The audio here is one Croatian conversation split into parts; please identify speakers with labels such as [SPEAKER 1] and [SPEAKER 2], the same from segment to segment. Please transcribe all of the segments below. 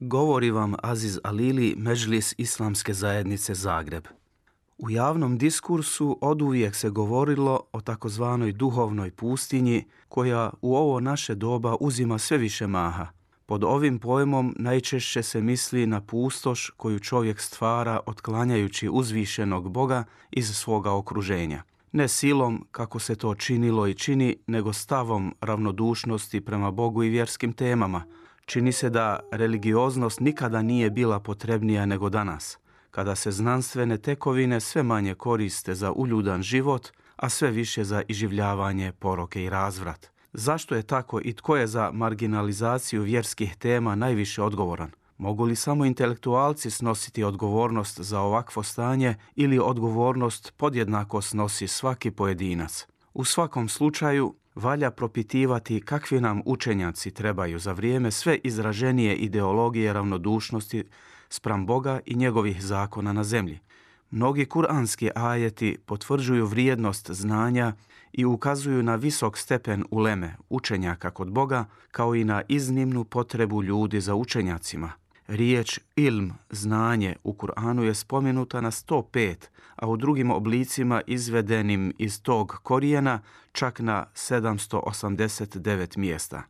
[SPEAKER 1] Govori vam Aziz Alili, Međlis Islamske zajednice Zagreb. U javnom diskursu oduvijek se govorilo o takozvanoj duhovnoj pustinji koja u ovo naše doba uzima sve više maha. Pod ovim pojmom najčešće se misli na pustoš koju čovjek stvara otklanjajući uzvišenog Boga iz svoga okruženja. Ne silom kako se to činilo i čini, nego stavom ravnodušnosti prema Bogu i vjerskim temama – Čini se da religioznost nikada nije bila potrebnija nego danas, kada se znanstvene tekovine sve manje koriste za uljudan život, a sve više za iživljavanje, poroke i razvrat. Zašto je tako i tko je za marginalizaciju vjerskih tema najviše odgovoran? Mogu li samo intelektualci snositi odgovornost za ovakvo stanje ili odgovornost podjednako snosi svaki pojedinac? U svakom slučaju, valja propitivati kakvi nam učenjaci trebaju za vrijeme sve izraženije ideologije ravnodušnosti spram Boga i njegovih zakona na zemlji. Mnogi kuranski ajeti potvrđuju vrijednost znanja i ukazuju na visok stepen uleme, učenjaka kod Boga, kao i na iznimnu potrebu ljudi za učenjacima – Riječ ilm, znanje, u Kur'anu je spomenuta na 105, a u drugim oblicima izvedenim iz tog korijena čak na 789 mjesta.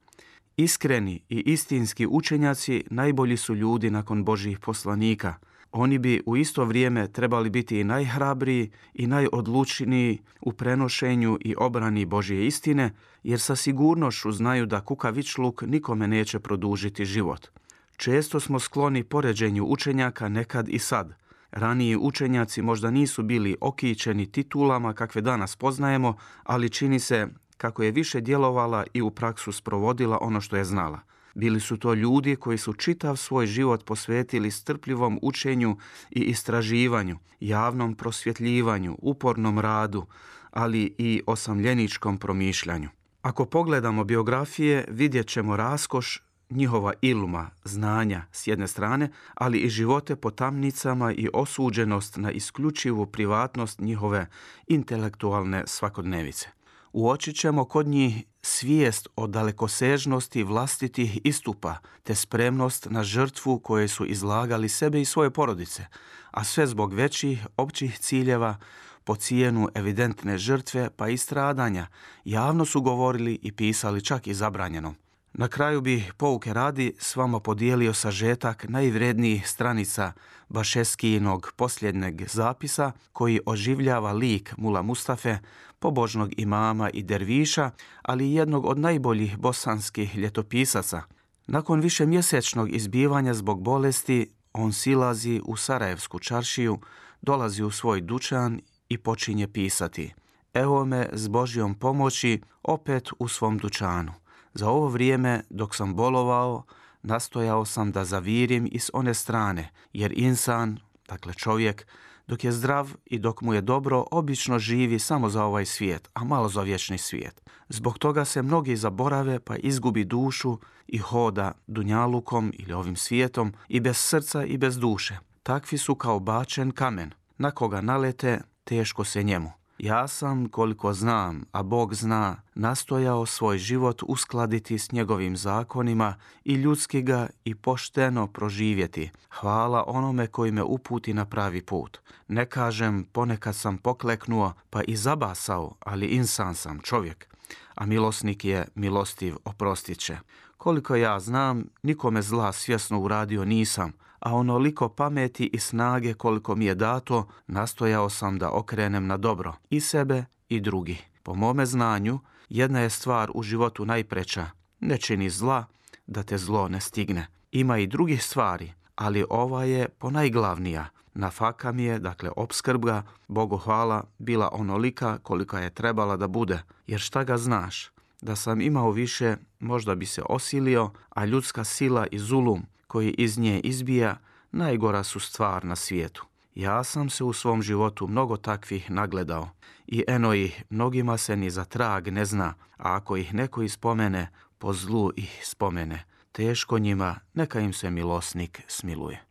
[SPEAKER 1] Iskreni i istinski učenjaci najbolji su ljudi nakon Božih poslanika. Oni bi u isto vrijeme trebali biti i najhrabriji i najodlučniji u prenošenju i obrani Božje istine, jer sa sigurnošću znaju da kukavičluk nikome neće produžiti život. Često smo skloni poređenju učenjaka nekad i sad. Raniji učenjaci možda nisu bili okićeni titulama kakve danas poznajemo, ali čini se kako je više djelovala i u praksu sprovodila ono što je znala. Bili su to ljudi koji su čitav svoj život posvetili strpljivom učenju i istraživanju, javnom prosvjetljivanju, upornom radu, ali i osamljeničkom promišljanju. Ako pogledamo biografije, vidjet ćemo raskoš njihova iluma, znanja s jedne strane, ali i živote po tamnicama i osuđenost na isključivu privatnost njihove intelektualne svakodnevice. Uočit ćemo kod njih svijest o dalekosežnosti vlastitih istupa te spremnost na žrtvu koje su izlagali sebe i svoje porodice, a sve zbog većih općih ciljeva po cijenu evidentne žrtve pa i stradanja, javno su govorili i pisali čak i zabranjeno. Na kraju bi pouke radi s vama podijelio sažetak najvrednijih stranica Bašeskijinog posljednjeg zapisa koji oživljava lik Mula Mustafe, pobožnog imama i derviša, ali i jednog od najboljih bosanskih ljetopisaca. Nakon više mjesečnog izbivanja zbog bolesti, on silazi u Sarajevsku čaršiju, dolazi u svoj dućan i počinje pisati. Evo me s Božjom pomoći opet u svom dućanu. Za ovo vrijeme dok sam bolovao, nastojao sam da zavirim i s one strane, jer insan, dakle čovjek, dok je zdrav i dok mu je dobro, obično živi samo za ovaj svijet, a malo za vječni svijet. Zbog toga se mnogi zaborave pa izgubi dušu i hoda dunjalukom ili ovim svijetom i bez srca i bez duše. Takvi su kao bačen kamen. Na koga nalete, teško se njemu. Ja sam, koliko znam, a Bog zna, nastojao svoj život uskladiti s njegovim zakonima i ljudski ga i pošteno proživjeti. Hvala onome koji me uputi na pravi put. Ne kažem, ponekad sam pokleknuo pa i zabasao, ali insan sam čovjek. A milosnik je milostiv oprostit će. Koliko ja znam, nikome zla svjesno uradio nisam, a onoliko pameti i snage koliko mi je dato, nastojao sam da okrenem na dobro i sebe i drugi. Po mome znanju, jedna je stvar u životu najpreća. Ne čini zla da te zlo ne stigne. Ima i drugih stvari, ali ova je ponajglavnija. Na faka mi je, dakle opskrbga, Bogu hvala, bila onolika kolika je trebala da bude. Jer šta ga znaš? Da sam imao više, možda bi se osilio, a ljudska sila i zulum koji iz nje izbija najgora su stvar na svijetu. Ja sam se u svom životu mnogo takvih nagledao i eno ih mnogima se ni za trag ne zna, a ako ih neko ispomene, po zlu ih spomene. Teško njima, neka im se milosnik smiluje.